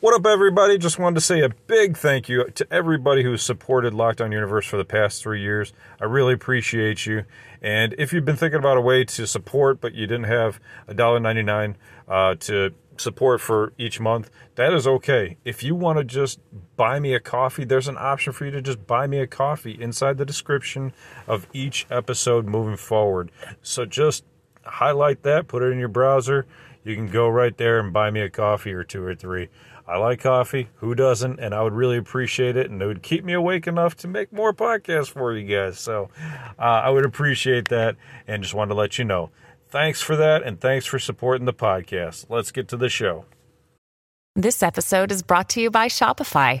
What up, everybody? Just wanted to say a big thank you to everybody who's supported Lockdown Universe for the past three years. I really appreciate you. And if you've been thinking about a way to support, but you didn't have $1.99 uh, to support for each month, that is okay. If you want to just buy me a coffee, there's an option for you to just buy me a coffee inside the description of each episode moving forward. So just highlight that, put it in your browser. You can go right there and buy me a coffee or two or three. I like coffee. Who doesn't? And I would really appreciate it. And it would keep me awake enough to make more podcasts for you guys. So uh, I would appreciate that. And just wanted to let you know. Thanks for that. And thanks for supporting the podcast. Let's get to the show. This episode is brought to you by Shopify.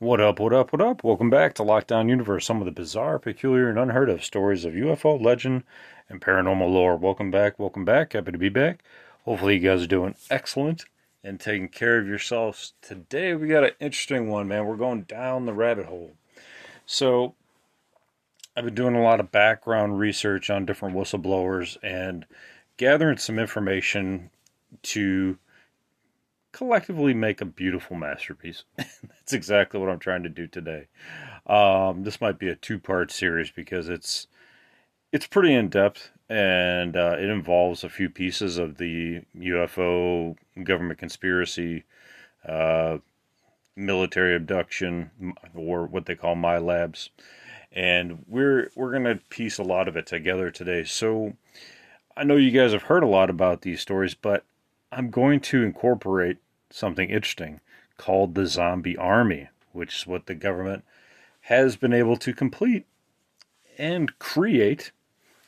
What up, what up, what up? Welcome back to Lockdown Universe, some of the bizarre, peculiar, and unheard of stories of UFO legend and paranormal lore. Welcome back, welcome back. Happy to be back. Hopefully, you guys are doing excellent and taking care of yourselves. Today, we got an interesting one, man. We're going down the rabbit hole. So, I've been doing a lot of background research on different whistleblowers and gathering some information to collectively make a beautiful masterpiece. That's exactly what I'm trying to do today. Um, this might be a two part series because it's it's pretty in depth and uh, it involves a few pieces of the UFO government conspiracy, uh, military abduction, or what they call MILABs, and we're we're gonna piece a lot of it together today. So I know you guys have heard a lot about these stories, but I'm going to incorporate something interesting called the zombie army, which is what the government has been able to complete and create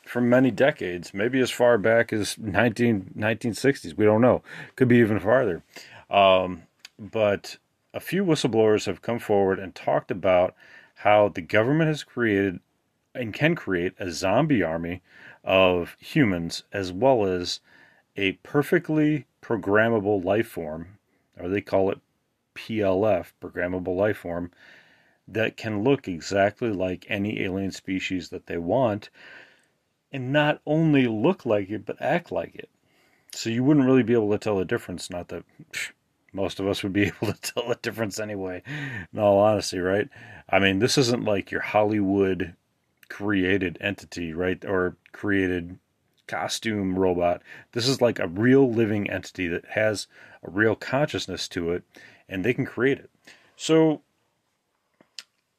for many decades, maybe as far back as 19, 1960s. We don't know. Could be even farther. Um, but a few whistleblowers have come forward and talked about how the government has created and can create a zombie army of humans as well as a perfectly programmable life form, or they call it PLF, programmable life form, that can look exactly like any alien species that they want, and not only look like it, but act like it. So you wouldn't really be able to tell the difference. Not that most of us would be able to tell the difference anyway, in all honesty, right? I mean, this isn't like your Hollywood created entity, right? Or created costume robot. This is like a real living entity that has a real consciousness to it, and they can create it. So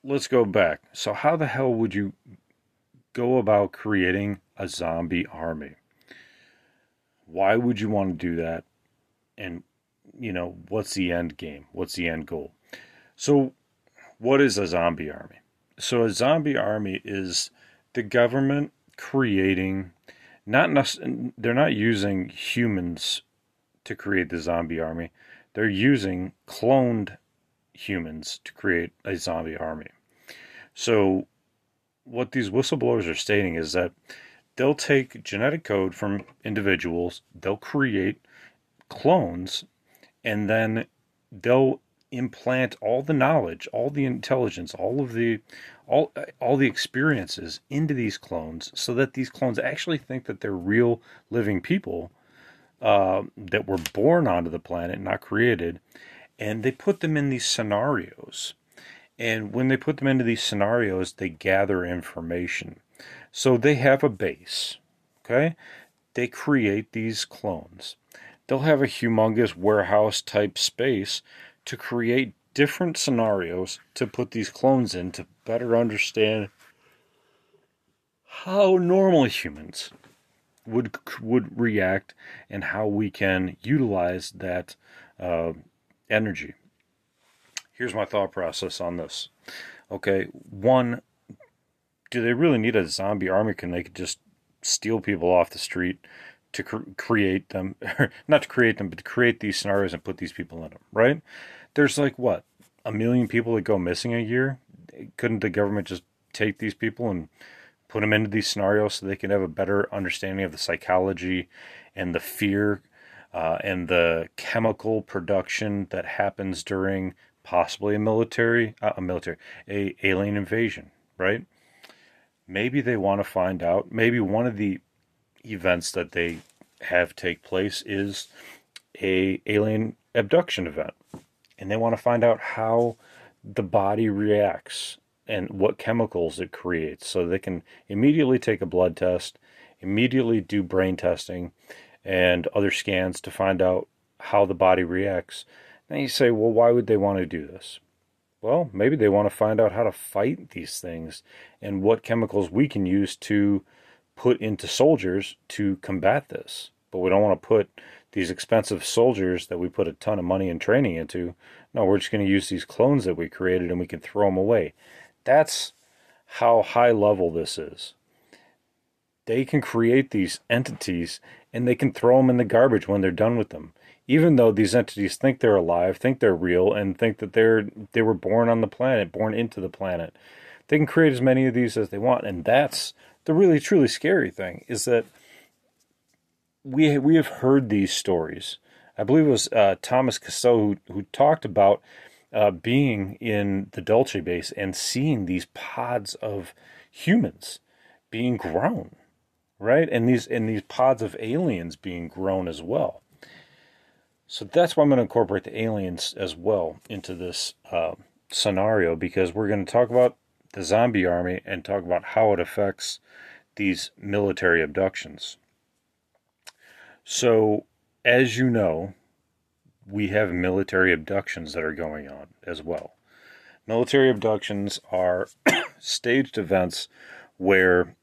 let's go back. So, how the hell would you go about creating a zombie army? Why would you want to do that? And, you know, what's the end game? What's the end goal? So, what is a zombie army? So, a zombie army is the government creating not they're not using humans to create the zombie army. They're using cloned humans to create a zombie army. So what these whistleblowers are stating is that they'll take genetic code from individuals, they'll create clones, and then they'll implant all the knowledge, all the intelligence, all of the all all the experiences into these clones so that these clones actually think that they're real living people uh, that were born onto the planet, not created, and they put them in these scenarios. And when they put them into these scenarios, they gather information. So they have a base, okay? They create these clones. They'll have a humongous warehouse type space to create different scenarios to put these clones in to better understand how normal humans would would react and how we can utilize that uh, energy. Here's my thought process on this. Okay, one, do they really need a zombie army? Can they just steal people off the street to cr- create them, not to create them, but to create these scenarios and put these people in them, right? There's like what a million people that go missing a year. Couldn't the government just take these people and put them into these scenarios so they can have a better understanding of the psychology and the fear uh, and the chemical production that happens during possibly a military, uh, a military, a alien invasion, right? Maybe they want to find out. Maybe one of the events that they have take place is a alien abduction event, and they want to find out how the body reacts and what chemicals it creates, so they can immediately take a blood test, immediately do brain testing, and other scans to find out how the body reacts. Now you say, well, why would they want to do this? Well, maybe they want to find out how to fight these things and what chemicals we can use to put into soldiers to combat this. But we don't want to put these expensive soldiers that we put a ton of money and training into. No, we're just going to use these clones that we created and we can throw them away. That's how high level this is. They can create these entities and they can throw them in the garbage when they're done with them even though these entities think they're alive, think they're real, and think that they're they were born on the planet, born into the planet, they can create as many of these as they want, and that's the really truly scary thing is that we we have heard these stories. I believe it was uh, Thomas Cassell who, who talked about uh, being in the Dulce base and seeing these pods of humans being grown, right? And these and these pods of aliens being grown as well. So that's why I'm going to incorporate the aliens as well into this uh, scenario because we're going to talk about the zombie army and talk about how it affects these military abductions. So, as you know, we have military abductions that are going on as well. Military abductions are staged events where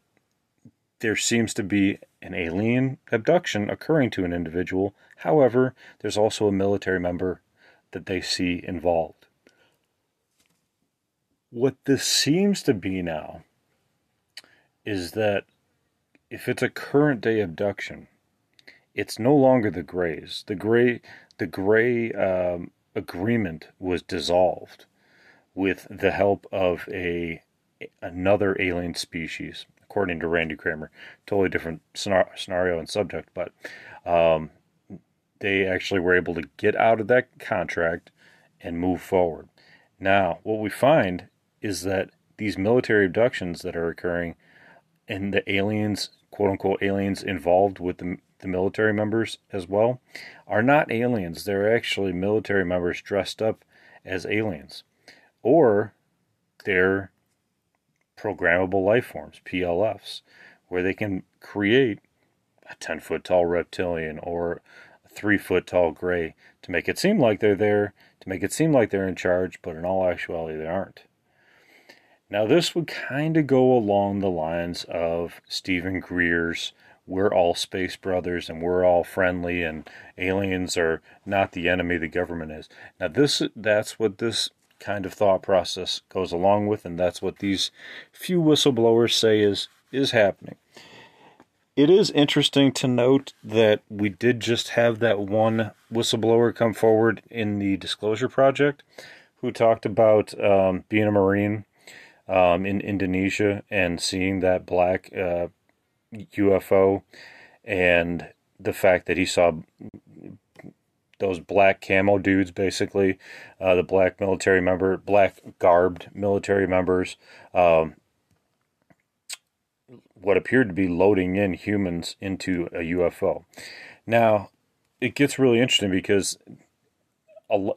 there seems to be an alien abduction occurring to an individual. However, there's also a military member that they see involved. What this seems to be now is that if it's a current day abduction, it's no longer the Greys. The Gray, the Gray um, agreement was dissolved with the help of a another alien species according to Randy Cramer. Totally different scenario and subject, but um, they actually were able to get out of that contract and move forward. Now, what we find is that these military abductions that are occurring and the aliens, quote unquote, aliens involved with the, the military members as well, are not aliens. They're actually military members dressed up as aliens. Or they're programmable life forms, PLFs, where they can create a 10 foot tall reptilian or a 3 foot tall gray to make it seem like they're there, to make it seem like they're in charge, but in all actuality, they aren't. Now, this would kind of go along the lines of Steven Greer's We're All Space Brothers and We're All Friendly and aliens are not the enemy the government is. Now, this that's what this kind of thought process goes along with, and that's what these few whistleblowers say is is happening. It is interesting to note that we did just have that one whistleblower come forward in the Disclosure Project who talked about um, being a Marine um, in Indonesia and seeing that black uh, UFO and the fact that he saw those black camo dudes, basically, uh, the black military member, black garbed military members, um, what appeared to be loading in humans into a UFO. Now, it gets really interesting because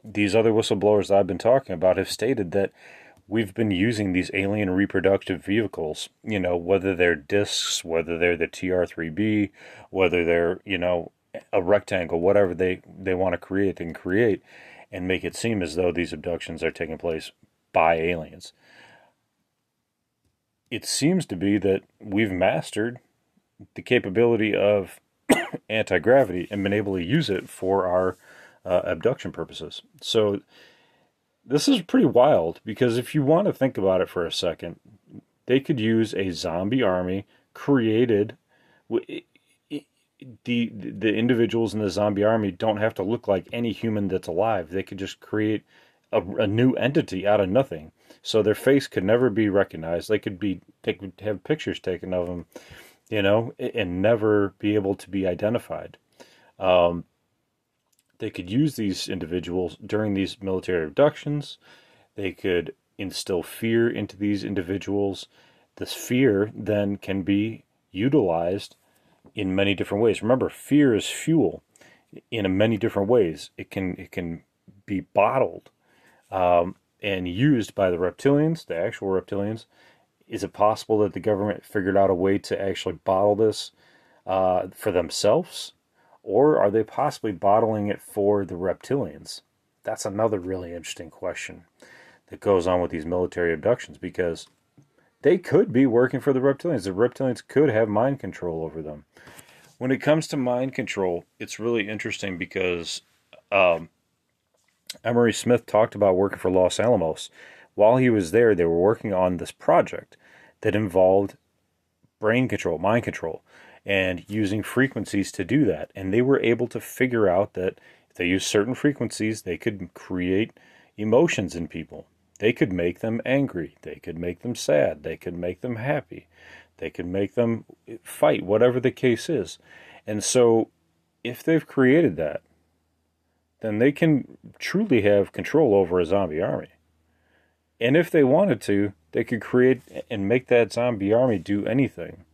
these other whistleblowers I've been talking about have stated that we've been using these alien reproductive vehicles, you know, whether they're discs, whether they're the TR3B, whether they're, you know, a rectangle, whatever they, they want to create, can create and make it seem as though these abductions are taking place by aliens. It seems to be that we've mastered the capability of anti gravity and been able to use it for our uh, abduction purposes. So, this is pretty wild because if you want to think about it for a second, they could use a zombie army created. The the individuals in the zombie army don't have to look like any human that's alive. They could just create a, a new entity out of nothing. So their face could never be recognized. They could be they could have pictures taken of them, you know, and never be able to be identified. Um, they could use these individuals during these military abductions. They could instill fear into these individuals. This fear then can be utilized in many different ways. Remember, fear is fuel in many different ways. It can it can be bottled um, and used by the reptilians, the actual reptilians. Is it possible that the government figured out a way to actually bottle this uh, for themselves, or are they possibly bottling it for the reptilians? That's another really interesting question that goes on with these military abductions because they could be working for the reptilians. The reptilians could have mind control over them. When it comes to mind control, it's really interesting because um, Emery Smith talked about working for Los Alamos. While he was there, they were working on this project that involved brain control, mind control, and using frequencies to do that. And they were able to figure out that if they used certain frequencies, they could create emotions in people. They could make them angry. They could make them sad. They could make them happy. They could make them fight, whatever the case is. And so, if they've created that, then they can truly have control over a zombie army. And if they wanted to, they could create and make that zombie army do anything.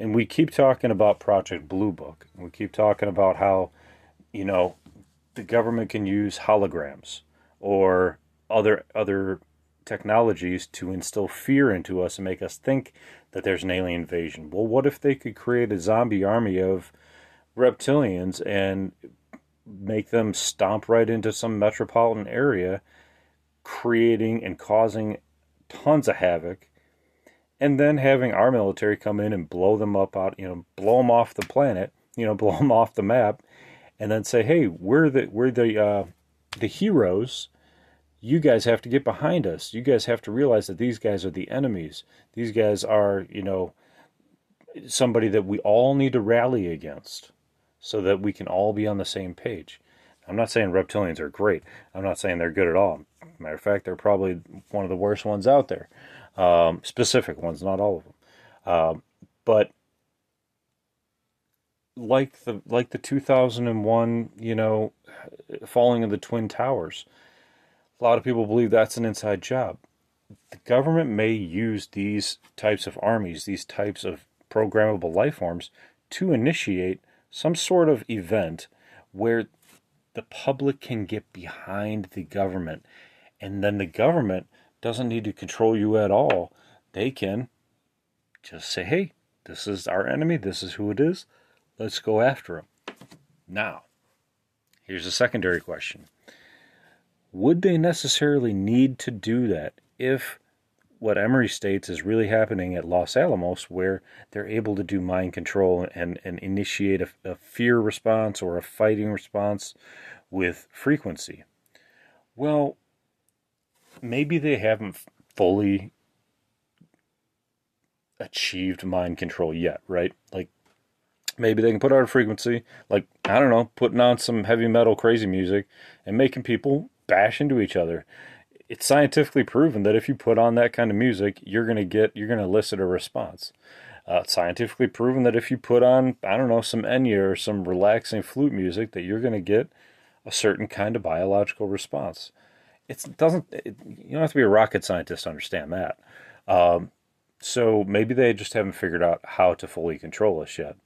And we keep talking about Project Blue Book. We keep talking about how, you know, the government can use holograms or other other technologies to instill fear into us and make us think that there's an alien invasion. Well, what if they could create a zombie army of reptilians and make them stomp right into some metropolitan area, creating and causing tons of havoc, and then having our military come in and blow them up out, you know, blow them off the planet, you know, blow them off the map, and then say, "Hey, we're the we're the uh, the heroes." you guys have to get behind us. You guys have to realize that these guys are the enemies. These guys are, you know, somebody that we all need to rally against so that we can all be on the same page. I'm not saying reptilians are great. I'm not saying they're good at all. Matter of fact, they're probably one of the worst ones out there. Um, specific ones, not all of them. Uh, but like the like the 2001, you know, falling of the twin towers a lot of people believe that's an inside job. The government may use these types of armies, these types of programmable life forms, to initiate some sort of event where the public can get behind the government. And then the government doesn't need to control you at all. They can just say, hey, this is our enemy, this is who it is, let's go after him. Now, here's a secondary question would they necessarily need to do that if what Emery states is really happening at Los Alamos, where they're able to do mind control and, and initiate a, a fear response or a fighting response with frequency? Well, maybe they haven't fully achieved mind control yet, right? Like maybe they can put out a frequency, like I don't know, putting on some heavy metal crazy music and making people bash into each other. It's scientifically proven that if you put on that kind of music, you're gonna get you're gonna elicit a response. Uh, scientifically proven that if you put on I don't know some Enya or some relaxing flute music, that you're gonna get a certain kind of biological response. It doesn't. It, you don't have to be a rocket scientist to understand that. Um, so maybe they just haven't figured out how to fully control us yet.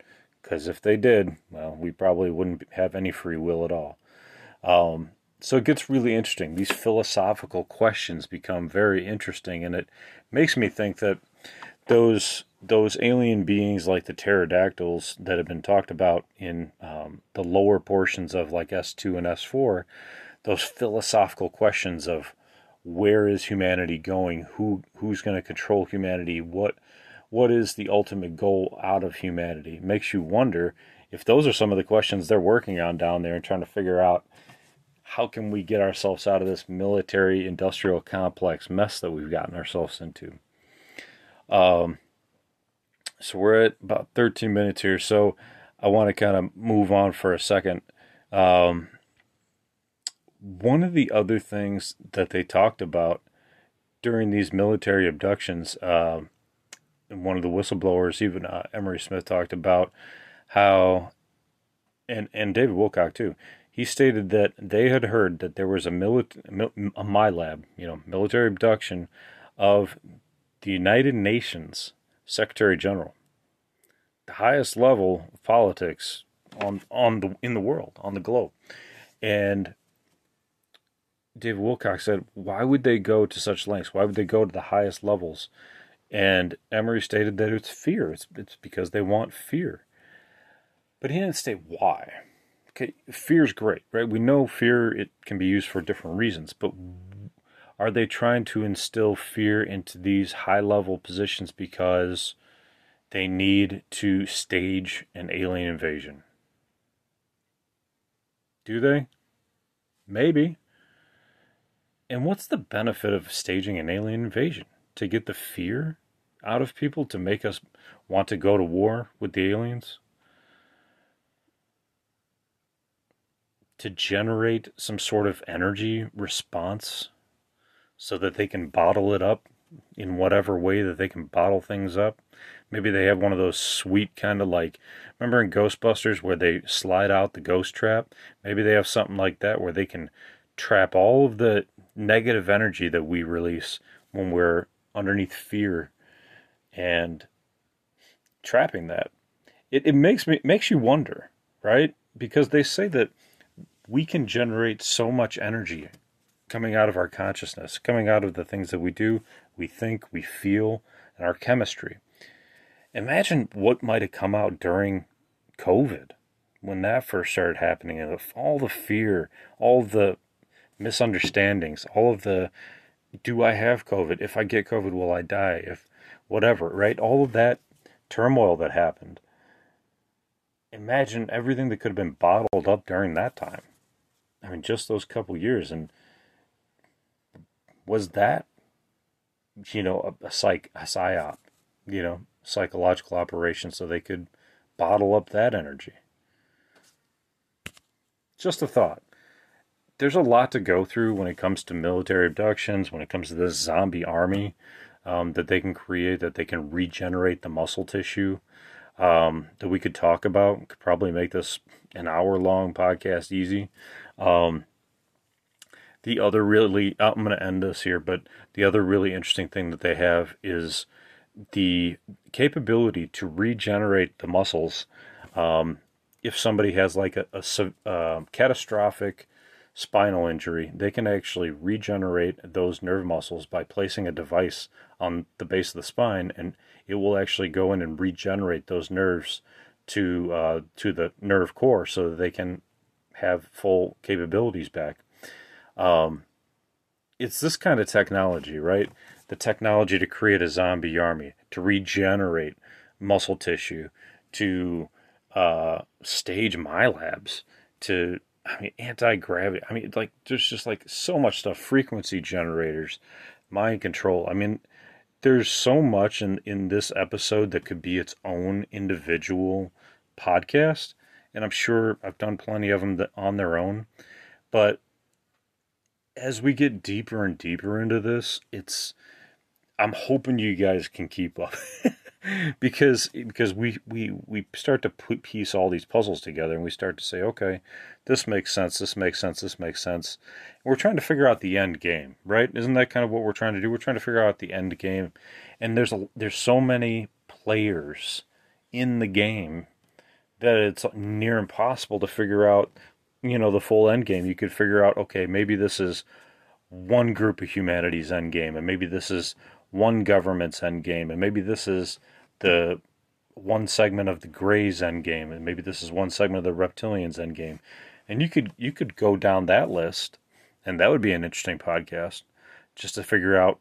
Because if they did, well, we probably wouldn't have any free will at all. Um, so it gets really interesting. These philosophical questions become very interesting, and it makes me think that those those alien beings like the pterodactyls that have been talked about in um, the lower portions of like S2 and S4, those philosophical questions of where is humanity going, who who's going to control humanity, what what is the ultimate goal out of humanity, makes you wonder if those are some of the questions they're working on down there and trying to figure out how can we get ourselves out of this military industrial complex mess that we've gotten ourselves into? Um, so we're at about 13 minutes here. So I want to kind of move on for a second. Um, one of the other things that they talked about during these military abductions, uh, one of the whistleblowers, even uh, Emery Smith, talked about how, and and David Wilcock too. He stated that they had heard that there was a military, a MILAB, you know, military abduction of the United Nations Secretary General, the highest level of politics on on the in the world, on the globe, and David Wilcock said, "Why would they go to such lengths? Why would they go to the highest levels?" And Emery stated that it's fear. It's it's because they want fear. But he didn't state why. Okay, fear's great, right? We know fear it can be used for different reasons, but are they trying to instill fear into these high level positions because they need to stage an alien invasion? Do they? Maybe. And what's the benefit of staging an alien invasion? To get the fear out of people to make us want to go to war with the aliens? To generate some sort of energy response so that they can bottle it up in whatever way that they can bottle things up. Maybe they have one of those sweet kind of like, remember in Ghostbusters where they slide out the ghost trap? Maybe they have something like that where they can trap all of the negative energy that we release when we're underneath fear and trapping that. It, it makes me makes you wonder, right? Because they say that we can generate so much energy coming out of our consciousness, coming out of the things that we do, we think, we feel, and our chemistry. Imagine what might have come out during COVID when that first started happening, and all the fear, all the misunderstandings, all of the do I have COVID? If I get COVID, will I die? If whatever, right? All of that turmoil that happened. Imagine everything that could have been bottled up during that time. I mean, just those couple years. And was that, you know, a, a psych, a psyop, you know, psychological operation so they could bottle up that energy? Just a thought there's a lot to go through when it comes to military abductions, when it comes to this zombie army um, that they can create, that they can regenerate the muscle tissue um, that we could talk about. Could probably make this an hour long podcast easy. Um, the other really, I'm going to end this here, but the other really interesting thing that they have is the capability to regenerate the muscles. Um, if somebody has like a, a uh, catastrophic spinal injury, they can actually regenerate those nerve muscles by placing a device on the base of the spine, and it will actually go in and regenerate those nerves to uh, to the nerve core so that they can have full capabilities back. Um, it's this kind of technology, right? The technology to create a zombie army, to regenerate muscle tissue, to uh, stage MILABs, to I mean, anti gravity. I mean, like, there's just like so much stuff. Frequency generators, mind control. I mean, there's so much in, in this episode that could be its own individual podcast. And I'm sure I've done plenty of them on their own. But as we get deeper and deeper into this, it's, I'm hoping you guys can keep up. because because we we we start to put piece all these puzzles together and we start to say okay this makes sense this makes sense this makes sense. And we're trying to figure out the end game right? Isn't that kind of what we're trying to do? We're trying to figure out the end game. And there's a there's so many players in the game that it's near impossible to figure out you know the full end game. You could figure out okay maybe this is one group of humanity's end game and maybe this is one government's end game and maybe this is the one segment of the Greys endgame, and maybe this is one segment of the Reptilians endgame, and you could you could go down that list, and that would be an interesting podcast, just to figure out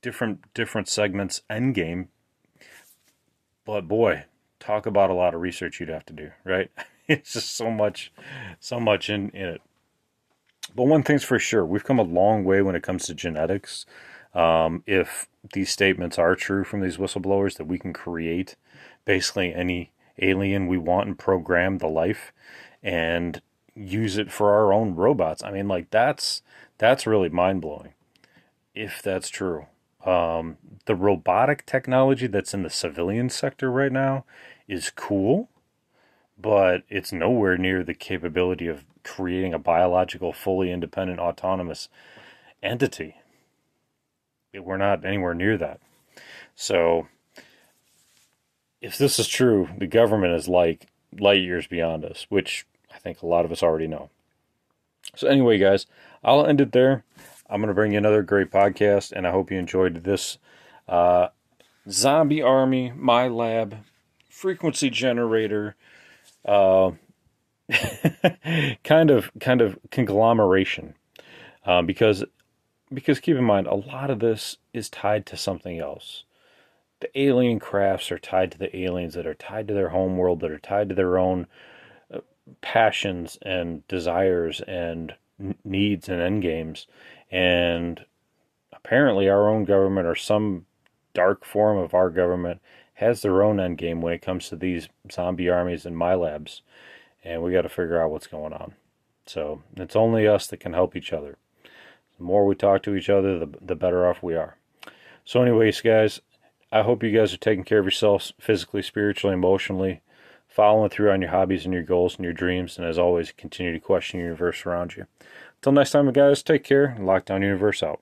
different different segments endgame. But boy, talk about a lot of research you'd have to do, right? It's just so much, so much in, in it. But one thing's for sure, we've come a long way when it comes to genetics. Um, if these statements are true from these whistleblowers that we can create basically any alien we want and program the life and use it for our own robots. I mean, like that's that's really mind blowing if that's true. Um, the robotic technology that's in the civilian sector right now is cool, but it's nowhere near the capability of creating a biological, fully independent, autonomous entity. We're not anywhere near that. So, if this is true, the government is like light years beyond us, which I think a lot of us already know. So, anyway, guys, I'll end it there. I'm going to bring you another great podcast, and I hope you enjoyed this uh, Zombie Army, MILAB, Frequency Generator, uh, kind of kind of conglomeration, um, because because keep in mind a lot of this is tied to something else. The alien crafts are tied to the aliens that are tied to their home world, that are tied to their own uh, passions and desires and needs and end games and apparently, our own government or some dark form of our government has their own end game when it comes to these zombie armies and MILABs. And we got to figure out what's going on. So it's only us that can help each other. The more we talk to each other, the, the better off we are. So, anyways, guys, I hope you guys are taking care of yourselves physically, spiritually, emotionally, following through on your hobbies and your goals and your dreams. And as always, continue to question the universe around you. Until next time, guys, take care. And Lockdown Universe out.